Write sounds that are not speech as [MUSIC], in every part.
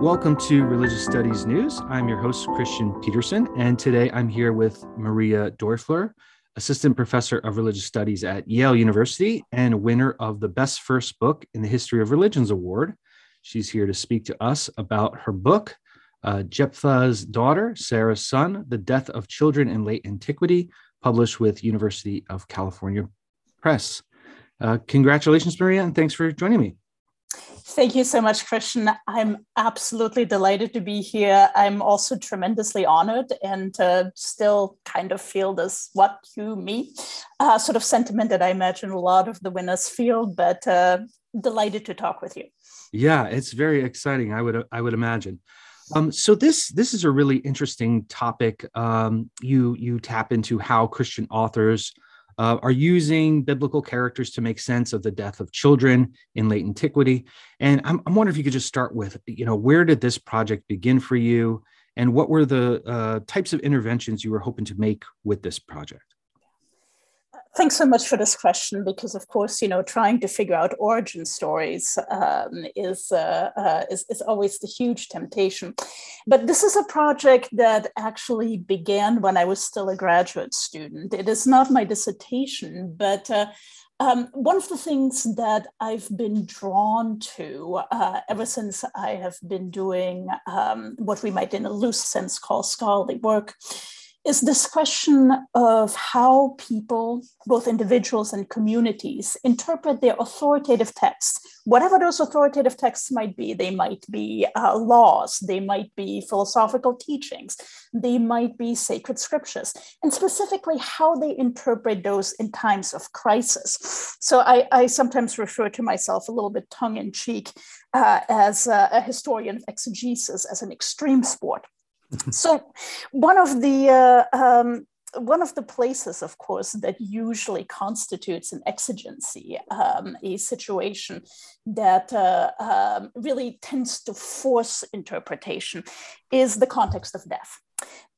Welcome to Religious Studies News. I'm your host, Kristian Petersen, and today I'm here with Maria Doerfler, Assistant Professor of Religious Studies at Yale University and winner of the Best First Book in the History of Religions Award. She's here to speak to us about her book, uh, Jephthah's Daughter, Sarah's Son, The Death of Children in Late Antiquity, published with University of California Press. Uh, congratulations, Maria, and thanks for joining me. Thank you so much, Kristian. I'm absolutely delighted to be here. I'm also tremendously honored and uh, still kind of feel this what you me uh, sort of sentiment that I imagine a lot of the winners feel, but uh, delighted to talk with you. Yeah, it's very exciting. I would I would imagine. Um, so this this is a really interesting topic. Um, you you tap into how Christian authors uh, are using biblical characters to make sense of the death of children in late antiquity. And I'm, I'm wondering if you could just start with, you know, where did this project begin for you, and what were the uh, types of interventions you were hoping to make with this project? Thanks so much for this question because, of course, you know, trying to figure out origin stories um, is, uh, uh, is, is always the huge temptation. But this is a project that actually began when I was still a graduate student. It is not my dissertation, but uh, um, one of the things that I've been drawn to uh, ever since I have been doing um, what we might, in a loose sense, call scholarly work is this question of how people, both individuals and communities, interpret their authoritative texts, whatever those authoritative texts might be. They might be uh, laws, they might be philosophical teachings, they might be sacred scriptures, and specifically how they interpret those in times of crisis. So I, I sometimes refer to myself a little bit tongue in cheek uh, as a, a historian of exegesis as an extreme sport so one of the uh, um, one of the places, of course, that usually constitutes an exigency, um, a situation that uh, um, really tends to force interpretation, is the context of death.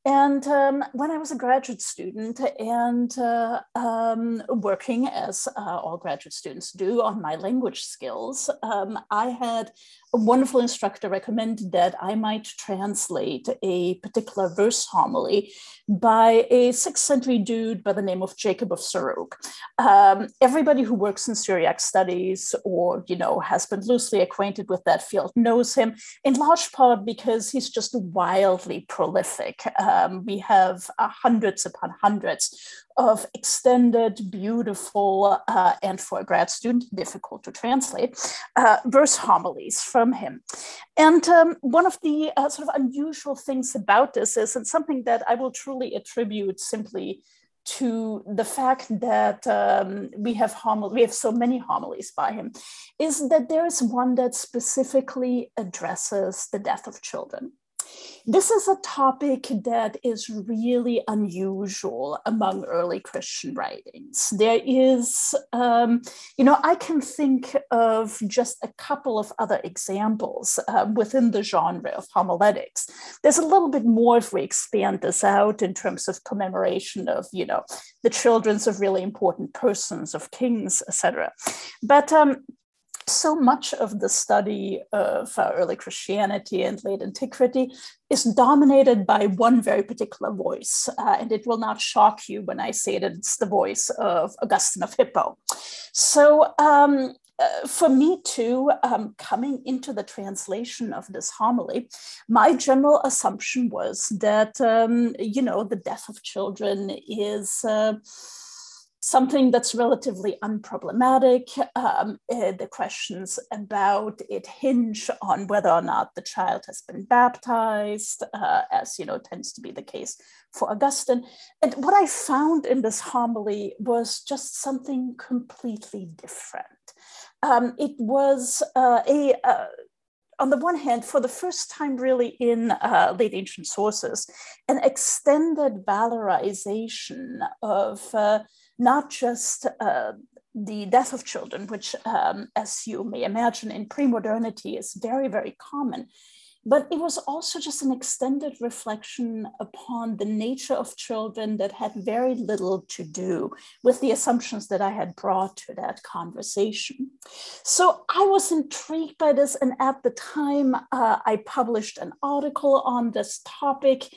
And um, when I was a graduate student and uh, um, working as uh, all graduate students do on my language skills, um, I had a wonderful instructor recommend that I might translate a particular verse homily by a sixth century dude by the name of Jacob of Sarug. Um, everybody who works in Syriac studies or, you know, has been loosely acquainted with that field knows him in large part because he's just wildly prolific. Um, we have uh, hundreds upon hundreds of extended, beautiful, uh, and for a grad student, difficult to translate, uh, verse homilies from him. And um, one of the uh, sort of unusual things about this is, and something that I will truly attribute simply to the fact that um, we have homil- we have so many homilies by him, is that there is one that specifically addresses the death of children. This is a topic that is really unusual among early Christian writings. There is, um, you know, I can think of just a couple of other examples uh, within the genre of homiletics. There's a little bit more if we expand this out in terms of commemoration of, you know, the children's of really important persons, of kings, etc. But um, so much of the study of uh, early Christianity and late antiquity is dominated by one very particular voice. Uh, and it will not shock you when I say that it's the voice of Augustine of Hippo. So, um, uh, for me too, um, coming into the translation of this homily, my general assumption was that, um, you know, the death of children is uh, something that's relatively unproblematic. Um, uh, the questions about it hinge on whether or not the child has been baptized, uh, as you know tends to be the case for Augustine. And what I found in this homily was just something completely different. Um, it was uh, a uh, on the one hand, for the first time, really in uh, late ancient sources, an extended valorization of uh, not just uh, the death of children, which, um, as you may imagine, in pre modernity is very, very common. but it was also just an extended reflection upon the nature of children that had very little to do with the assumptions that I had brought to that conversation. So I was intrigued by this, and at the time, uh, I published an article on this topic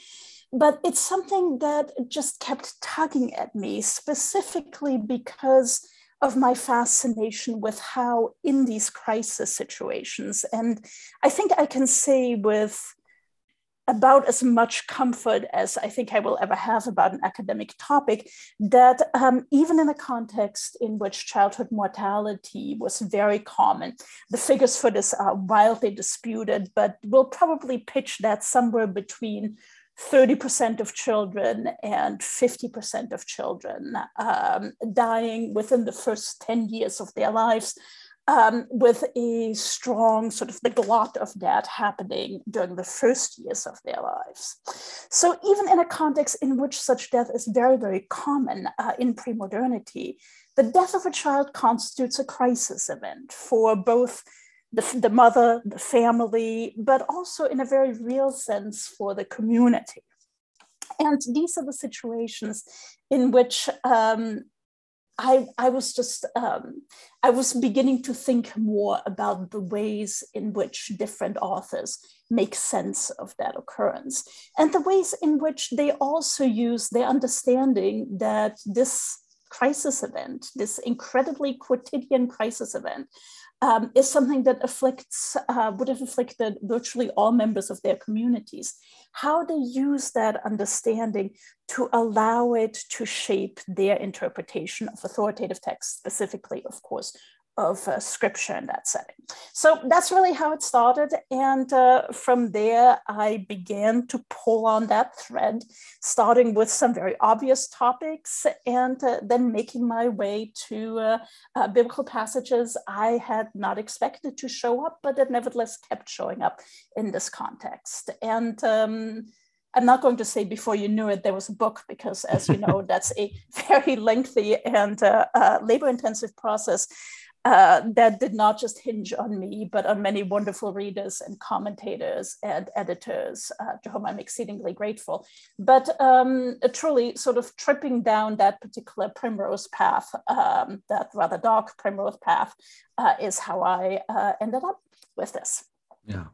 but it's something that just kept tugging at me, specifically because of my fascination with how, in these crisis situations, and I think I can say with about as much comfort as I think I will ever have about an academic topic, that um, even in a context in which childhood mortality was very common, the figures for this are wildly disputed, but we'll probably pitch that somewhere between 30% of children and 50% of children um, dying within the first 10 years of their lives, um, with a strong sort of the glut of that happening during the first years of their lives. So, even in a context in which such death is very, very common uh, in pre modernity, the death of a child constitutes a crisis event for both the, the mother, the family, but also in a very real sense for the community. And these are the situations in which um, I, I was just, um, I was beginning to think more about the ways in which different authors make sense of that occurrence and the ways in which they also use their understanding that this crisis event, this incredibly quotidian crisis event, um, is something that afflicts, uh, would have afflicted virtually all members of their communities. How they use that understanding to allow it to shape their interpretation of authoritative text, specifically, of course, of uh, scripture in that setting. So that's really how it started. And uh, from there, I began to pull on that thread, starting with some very obvious topics and uh, then making my way to uh, uh, biblical passages I had not expected to show up, but that nevertheless kept showing up in this context. And um, I'm not going to say before you knew it, there was a book, because as you know, [LAUGHS] that's a very lengthy and uh, labor intensive process uh, that did not just hinge on me, but on many wonderful readers and commentators and editors, uh, to whom I'm exceedingly grateful. But um, truly, sort of tripping down that particular primrose path, um, that rather dark primrose path, uh, is how I uh, ended up with this. Yeah.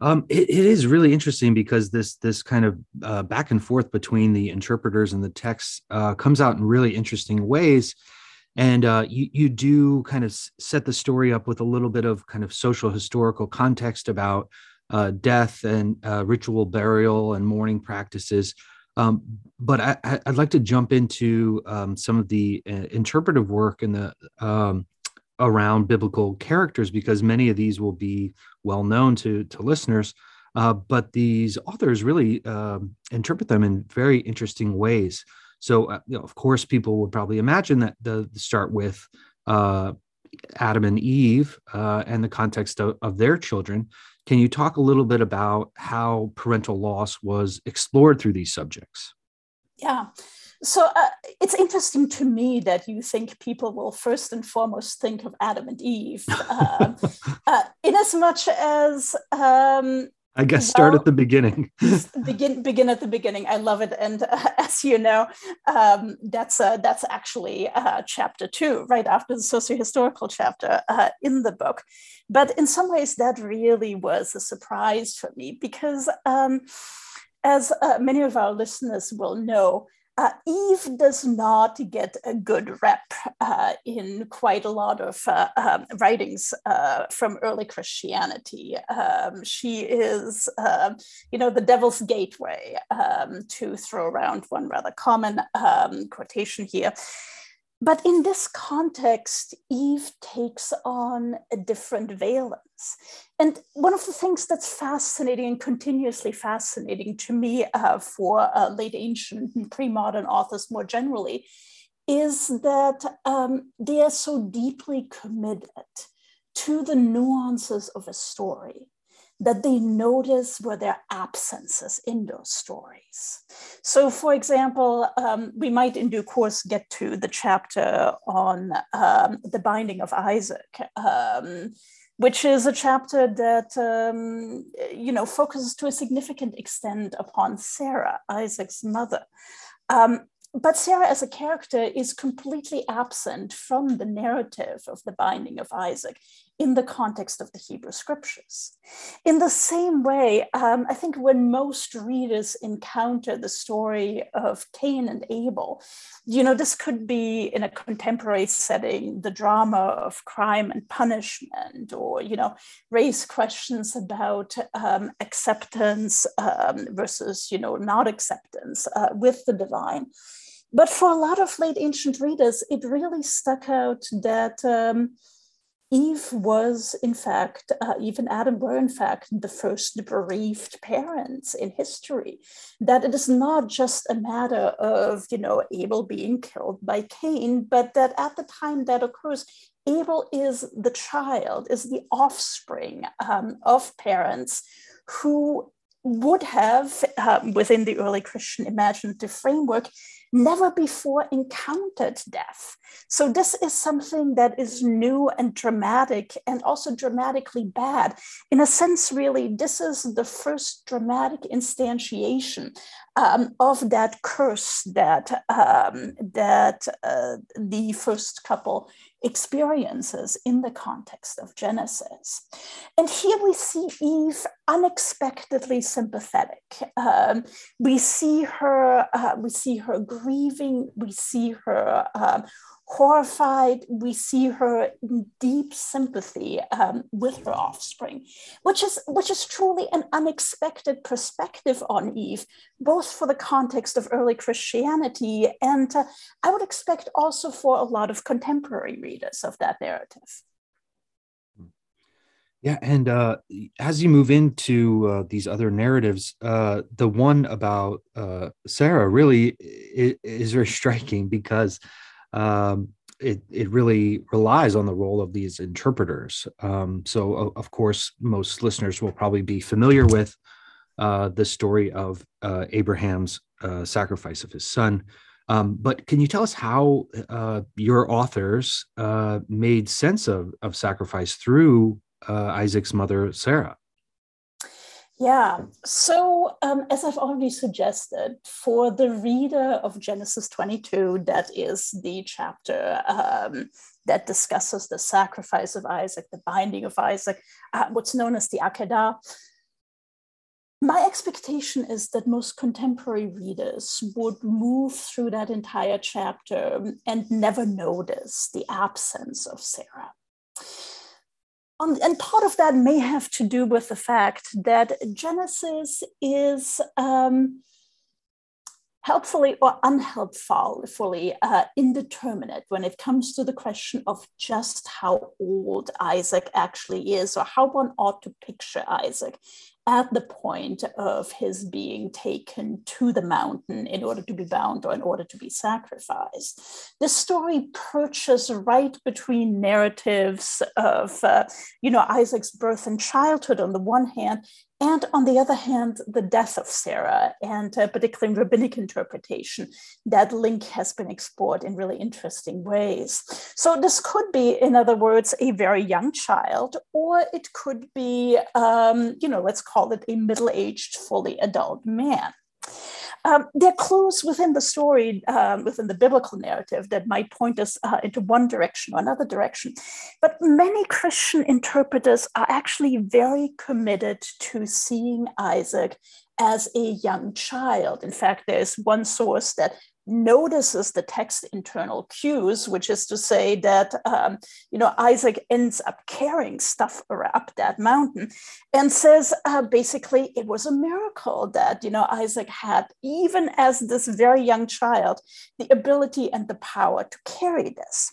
Um, it, it is really interesting because this this kind of uh, back and forth between the interpreters and the texts uh, comes out in really interesting ways and uh, you you do kind of set the story up with a little bit of kind of social historical context about uh, death and uh, ritual burial and mourning practices. Um, but I, would like to jump into um, some of the uh, interpretive work in the um, around biblical characters because many of these will be well known to to listeners. Uh, but these authors really um, interpret them in very interesting ways. So, uh, you know, of course, people would probably imagine that the, the start with uh, Adam and Eve uh, and the context of, of their children. Can you talk a little bit about how parental loss was explored through these subjects? Yeah. So uh, it's interesting to me that you think people will first and foremost think of Adam and Eve, [LAUGHS] um, uh, in as much as um, I guess start well, at the beginning. [LAUGHS] begin begin at the beginning. I love it, and uh, [LAUGHS] as you know, um, that's uh, that's actually uh, chapter two, right after the socio-historical chapter uh, in the book. But in some ways, that really was a surprise for me because, um, as uh, many of our listeners will know, uh, Eve does not get a good rep uh, in quite a lot of uh, um, writings uh, from early Christianity. Um, she is, um, you know, the devil's gateway, um, to throw around one rather common um, quotation here. But in this context, Eve takes on a different valence. And one of the things that's fascinating and continuously fascinating to me uh, for uh, late ancient and pre modern authors more generally is that um, they are so deeply committed to the nuances of a story that they notice were their absences in those stories. So, for example, um, we might in due course get to the chapter on um, the binding of Isaac. Um, which is a chapter that um, you know focuses to a significant extent upon Sarah, Isaac's mother. Um, but Sarah as a character is completely absent from the narrative of the binding of Isaac in the context of the Hebrew scriptures. In the same way, um, I think when most readers encounter the story of Cain and Abel, you know, this could be in a contemporary setting, the drama of crime and punishment, or, you know, raise questions about um, acceptance um, versus, you know, not acceptance uh, with the divine. But for a lot of late ancient readers, it really stuck out that um, Eve was, in fact, uh, even Adam were, in fact, the first bereaved parents in history. That it is not just a matter of, you know, Abel being killed by Cain, but that at the time that occurs, Abel is the child, is the offspring um, of parents who would have, um, within the early Christian imaginative framework, never before encountered death. So, this is something that is new and dramatic and also dramatically bad. In a sense, really, this is the first dramatic instantiation um, of that curse that, um, that uh, the first couple experiences in the context of Genesis. And here we see Eve unexpectedly sympathetic. Um, we see her, uh, we see her grieving, we see her um, horrified, we see her in deep sympathy um, with her offspring, which is, which is truly an unexpected perspective on Eve, both for the context of early Christianity and uh, I would expect also for a lot of contemporary readers of that narrative. Yeah, and uh, as you move into uh, these other narratives, uh, the one about uh, Sarah really is, is very [LAUGHS] striking because um, it, it really relies on the role of these interpreters. Um, so, of course, most listeners will probably be familiar with uh, the story of uh, Abraham's uh, sacrifice of his son. Um, but can you tell us how uh, your authors uh, made sense of, of sacrifice through uh, Isaac's mother, Sarah? Yeah, so um, as I've already suggested, for the reader of Genesis 22, that is the chapter um, that discusses the sacrifice of Isaac, the binding of Isaac, uh, what's known as the Akedah. My expectation is that most contemporary readers would move through that entire chapter and never notice the absence of Sarah. Um, and part of that may have to do with the fact that Genesis is um, helpfully or unhelpfully uh, indeterminate when it comes to the question of just how old Isaac actually is or how one ought to picture Isaac at the point of his being taken to the mountain in order to be bound or in order to be sacrificed. This story perches right between narratives of, uh, you know, Isaac's birth and childhood on the one hand, and on the other hand, the death of Sarah, and uh, particularly in rabbinic interpretation, that link has been explored in really interesting ways. So, this could be, in other words, a very young child, or it could be, um, you know, let's call it a middle aged, fully adult man. Um, there are clues within the story, um, within the biblical narrative, that might point us uh, into one direction or another direction. But many Christian interpreters are actually very committed to seeing Isaac as a young child. In fact, there's one source that notices the text internal cues, which is to say that um, you know Isaac ends up carrying stuff up that mountain, and says uh, basically it was a miracle that you know Isaac had, even as this very young child, the ability and the power to carry this.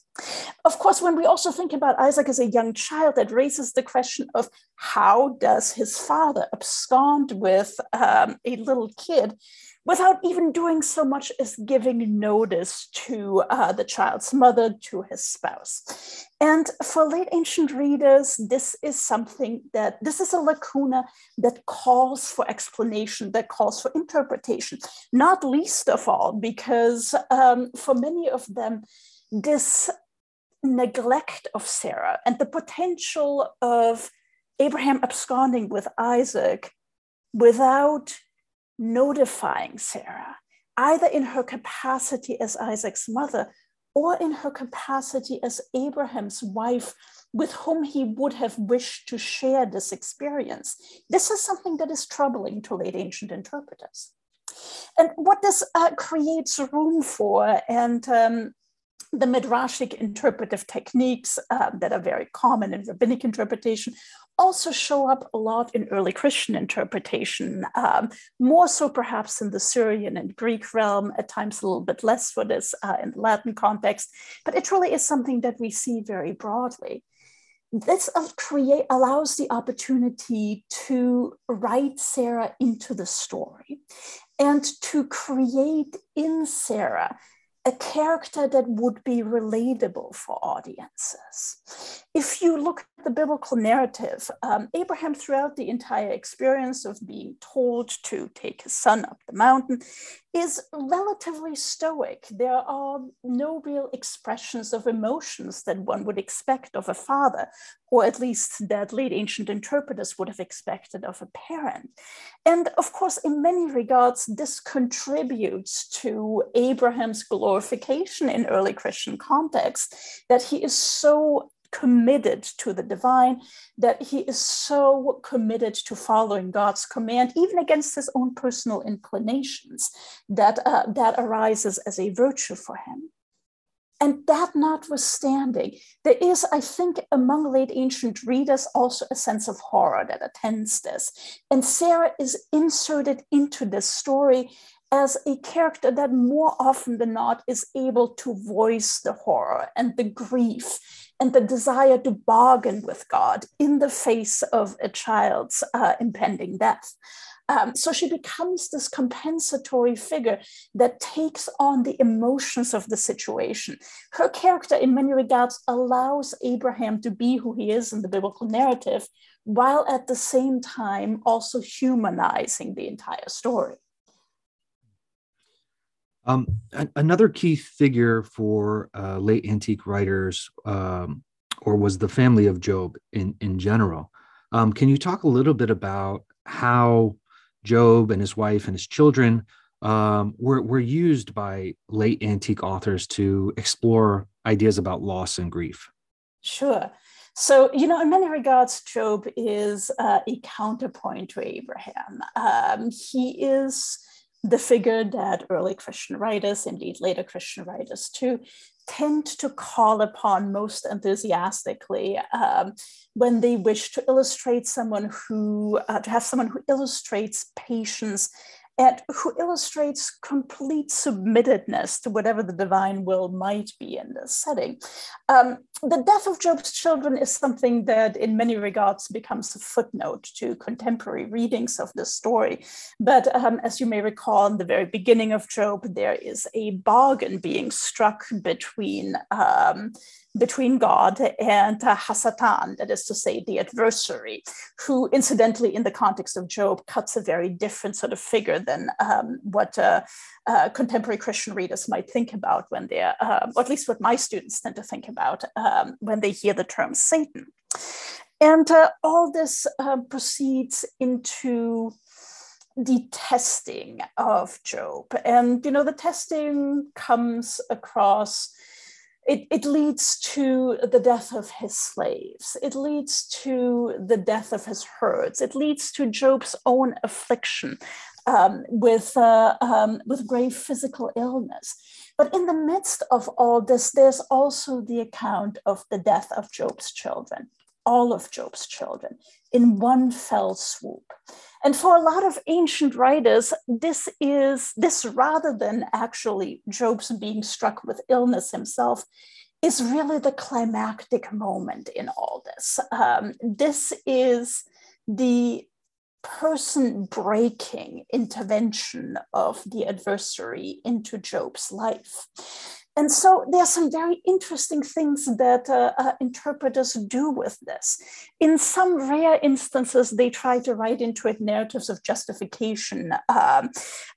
Of course, when we also think about Isaac as a young child, that raises the question of how does his father abscond with um, a little kid without even doing so much as giving notice to uh, the child's mother, to his spouse. And for late ancient readers, this is something that, this is a lacuna that calls for explanation, that calls for interpretation, not least of all, because um, for many of them, this neglect of Sarah and the potential of Abraham absconding with Isaac without notifying Sarah, either in her capacity as Isaac's mother or in her capacity as Abraham's wife, with whom he would have wished to share this experience. This is something that is troubling to late ancient interpreters. And what this uh, creates room for, and um, the midrashic interpretive techniques uh, that are very common in rabbinic interpretation also show up a lot in early Christian interpretation, um, more so perhaps in the Syrian and Greek realm, at times a little bit less for this uh, in the Latin context, but it really is something that we see very broadly. This create allows the opportunity to write Sarah into the story and to create in Sarah a character that would be relatable for audiences. If you look at the biblical narrative, um, Abraham, throughout the entire experience of being told to take his son up the mountain, is relatively stoic. There are no real expressions of emotions that one would expect of a father, or at least that late ancient interpreters would have expected of a parent. And of course, in many regards, this contributes to Abraham's glorification in early Christian context, that he is so committed to the divine, that he is so committed to following God's command, even against his own personal inclinations, that, uh, that arises as a virtue for him. And that notwithstanding, there is, I think, among late ancient readers also a sense of horror that attends this. And Sarah is inserted into this story as a character that more often than not is able to voice the horror and the grief and the desire to bargain with God in the face of a child's uh, impending death. Um, so she becomes this compensatory figure that takes on the emotions of the situation. Her character, in many regards, allows Abraham to be who he is in the biblical narrative, while at the same time also humanizing the entire story. Um, another key figure for uh, late antique writers, um, or was the family of Job in in general. Um, can you talk a little bit about how Job and his wife and his children um, were were used by late antique authors to explore ideas about loss and grief? Sure. So, you know, in many regards, Job is uh, a counterpoint to Abraham. Um, he is the figure that early Christian writers, indeed later Christian writers too, tend to call upon most enthusiastically um, when they wish to illustrate someone who, uh, to have someone who illustrates patience and who illustrates complete submittedness to whatever the divine will might be in this setting. Um, the death of Job's children is something that, in many regards, becomes a footnote to contemporary readings of the story. But um, as you may recall, in the very beginning of Job, there is a bargain being struck between um, between God and uh, Hasatan, that is to say, the adversary, who, incidentally, in the context of Job, cuts a very different sort of figure than um, what uh, uh, contemporary Christian readers might think about when they're, uh, or at least what my students tend to think about um, when they hear the term Satan. And uh, all this uh, proceeds into the testing of Job. And, you know, the testing comes across it, it leads to the death of his slaves. It leads to the death of his herds. It leads to Job's own affliction um, with, uh, um, with grave physical illness. But in the midst of all this, there's also the account of the death of Job's children, all of Job's children, in one fell swoop. And for a lot of ancient writers, this is this rather than actually Job's being struck with illness himself, is really the climactic moment in all this. Um, this is the person breaking intervention of the adversary into Job's life. And so there are some very interesting things that uh, uh, interpreters do with this. In some rare instances, they try to write into it narratives of justification, um,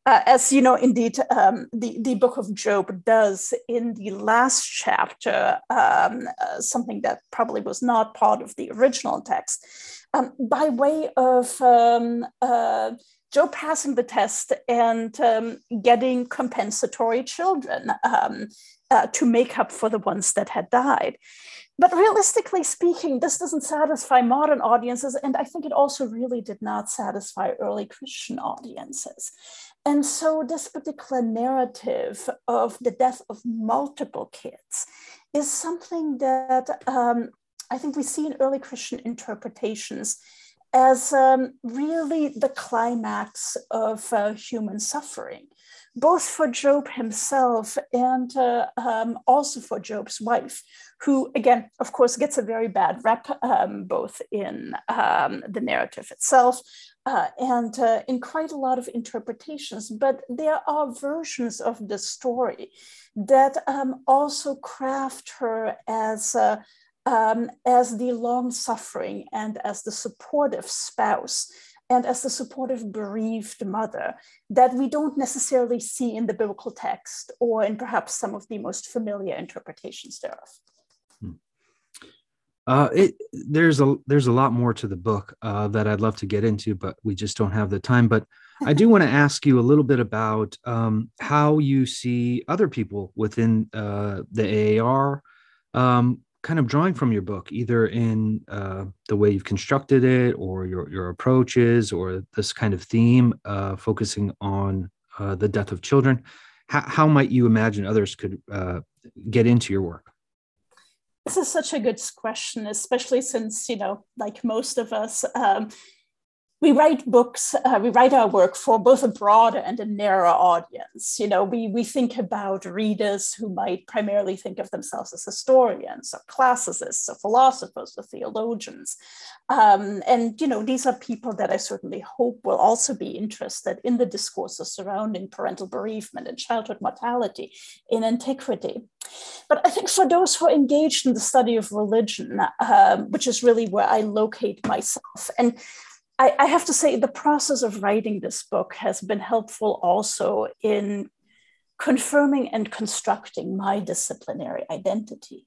uh, as you know, indeed, um, the, the book of Job does in the last chapter, um, uh, something that probably was not part of the original text, um, by way of um, uh, Job passing the test and um, getting compensatory children um, uh, to make up for the ones that had died. But realistically speaking, this doesn't satisfy modern audiences. And I think it also really did not satisfy early Christian audiences. And so, this particular narrative of the death of multiple kids is something that um, I think we see in early Christian interpretations as um, really the climax of uh, human suffering, both for Job himself and uh, um, also for Job's wife, who, again, of course, gets a very bad rep, um, both in um, the narrative itself uh, and uh, in quite a lot of interpretations. But there are versions of the story that um, also craft her as um, as the long suffering and as the supportive spouse and as the supportive bereaved mother that we don't necessarily see in the biblical text or in perhaps some of the most familiar interpretations thereof. Hmm. Uh, it, there's a there's a lot more to the book uh, that I'd love to get into, but we just don't have the time. But I do want to [LAUGHS] ask you a little bit about um, how you see other people within uh, the AAR um, kind of drawing from your book, either in uh, the way you've constructed it, or your your approaches, or this kind of theme, uh, focusing on uh, the death of children. How, how might you imagine others could uh, get into your work? This is such a good question, especially since you know, like most of us, um, we write books, uh, we write our work for both a broader and a narrower audience. You know, we, we think about readers who might primarily think of themselves as historians or classicists or philosophers or theologians. Um, and, you know, these are people that I certainly hope will also be interested in the discourses surrounding parental bereavement and childhood mortality in antiquity. But I think for those who are engaged in the study of religion, um, which is really where I locate myself, and I, I have to say, the process of writing this book has been helpful also in confirming and constructing my disciplinary identity.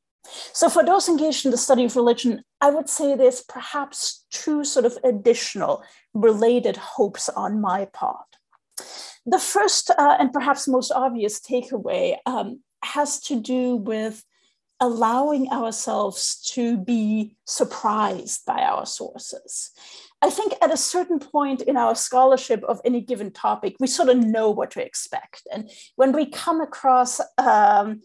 So, for those engaged in the study of religion, I would say there's perhaps two sort of additional related hopes on my part. The first uh, and perhaps most obvious takeaway um, has to do with allowing ourselves to be surprised by our sources. I think at a certain point in our scholarship of any given topic, we sort of know what to expect. And when we come across um,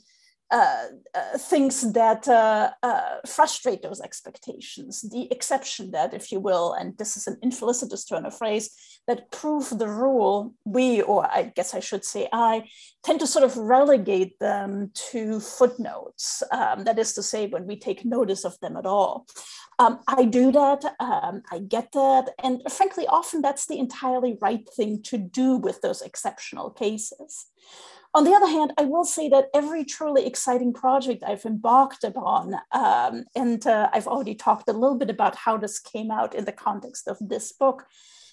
uh, uh, things that uh, uh, frustrate those expectations, the exception that, if you will, and this is an infelicitous turn of phrase, that prove the rule, we, or I guess I should say I, tend to sort of relegate them to footnotes. Um, that is to say, when we take notice of them at all. Um, I do that, um, I get that, and frankly, often that's the entirely right thing to do with those exceptional cases. On the other hand, I will say that every truly exciting project I've embarked upon, um, and uh, I've already talked a little bit about how this came out in the context of this book,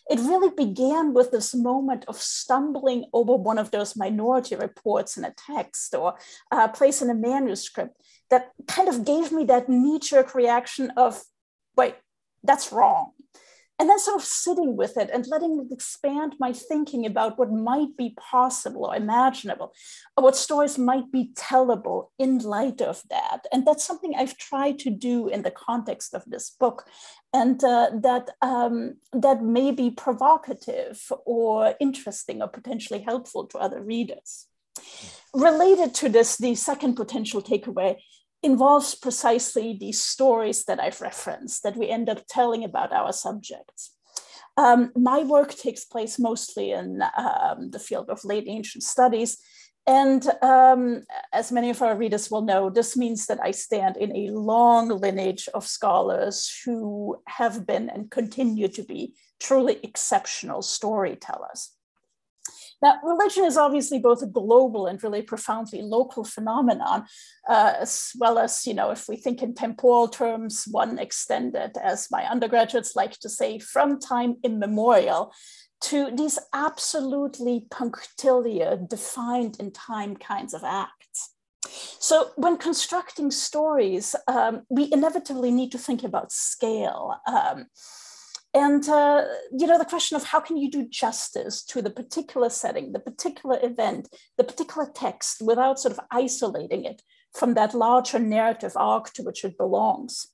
it really began with this moment of stumbling over one of those minority reports in a text or uh, place in a manuscript that kind of gave me that knee jerk reaction of, wait, that's wrong and then sort of sitting with it and letting it expand my thinking about what might be possible or imaginable, or what stories might be tellable in light of that. And that's something I've tried to do in the context of this book, and uh, that um, that may be provocative or interesting or potentially helpful to other readers. Related to this, the second potential takeaway involves precisely these stories that I've referenced that we end up telling about our subjects. Um, my work takes place mostly in um, the field of late ancient studies. And um, as many of our readers will know, this means that I stand in a long lineage of scholars who have been and continue to be truly exceptional storytellers. Now, religion is obviously both a global and really profoundly local phenomenon, uh, as well as, you know, if we think in temporal terms, one extended, as my undergraduates like to say, from time immemorial to these absolutely punctiliar, defined in time kinds of acts. So, when constructing stories, um, we inevitably need to think about scale. Um, and uh, you know the question of how can you do justice to the particular setting the particular event the particular text without sort of isolating it from that larger narrative arc to which it belongs.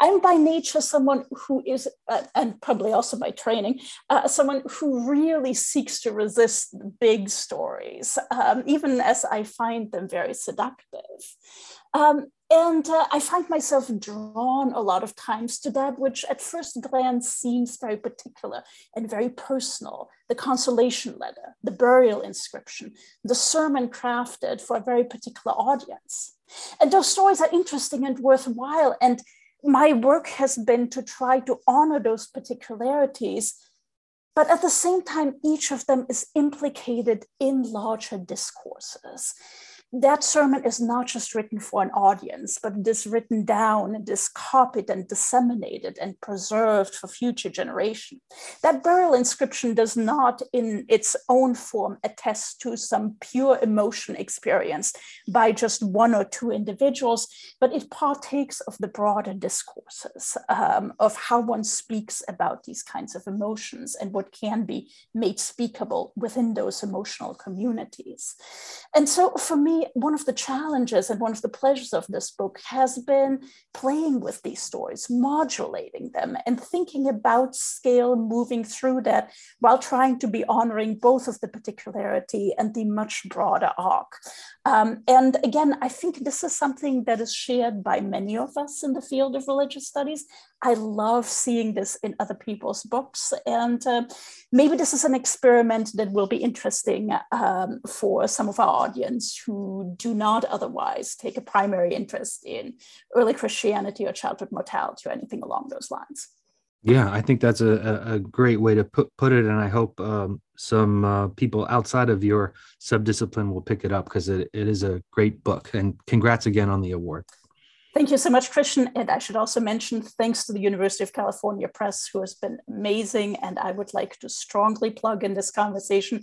I'm by nature someone who is uh, and probably also by training uh, someone who really seeks to resist big stories um, even as i find them very seductive. Um, and uh, I find myself drawn a lot of times to that which at first glance seems very particular and very personal the consolation letter, the burial inscription, the sermon crafted for a very particular audience. And those stories are interesting and worthwhile. And my work has been to try to honor those particularities. But at the same time, each of them is implicated in larger discourses that sermon is not just written for an audience, but it is written down, it is copied and disseminated and preserved for future generation. That burial inscription does not, in its own form, attest to some pure emotion experience by just one or two individuals, but it partakes of the broader discourses um, of how one speaks about these kinds of emotions and what can be made speakable within those emotional communities. And so for me, one of the challenges and one of the pleasures of this book has been playing with these stories, modulating them, and thinking about scale, moving through that while trying to be honoring both of the particularity and the much broader arc. Um, and again, I think this is something that is shared by many of us in the field of religious studies. I love seeing this in other people's books. And uh, maybe this is an experiment that will be interesting um, for some of our audience who do not otherwise take a primary interest in early Christianity or childhood mortality or anything along those lines. Yeah, I think that's a, a great way to put, put it. And I hope um, some uh, people outside of your subdiscipline will pick it up because it, it is a great book. And congrats again on the award. Thank you so much, Kristian. And I should also mention thanks to the University of California Press, who has been amazing. And I would like to strongly plug in this conversation.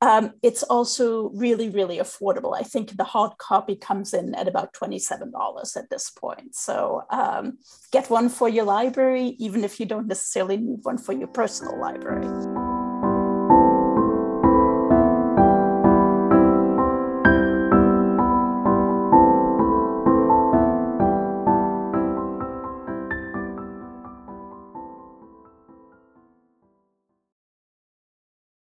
Um, it's also really, really affordable. I think the hard copy comes in at about $27 at this point. So um, get one for your library, even if you don't necessarily need one for your personal library.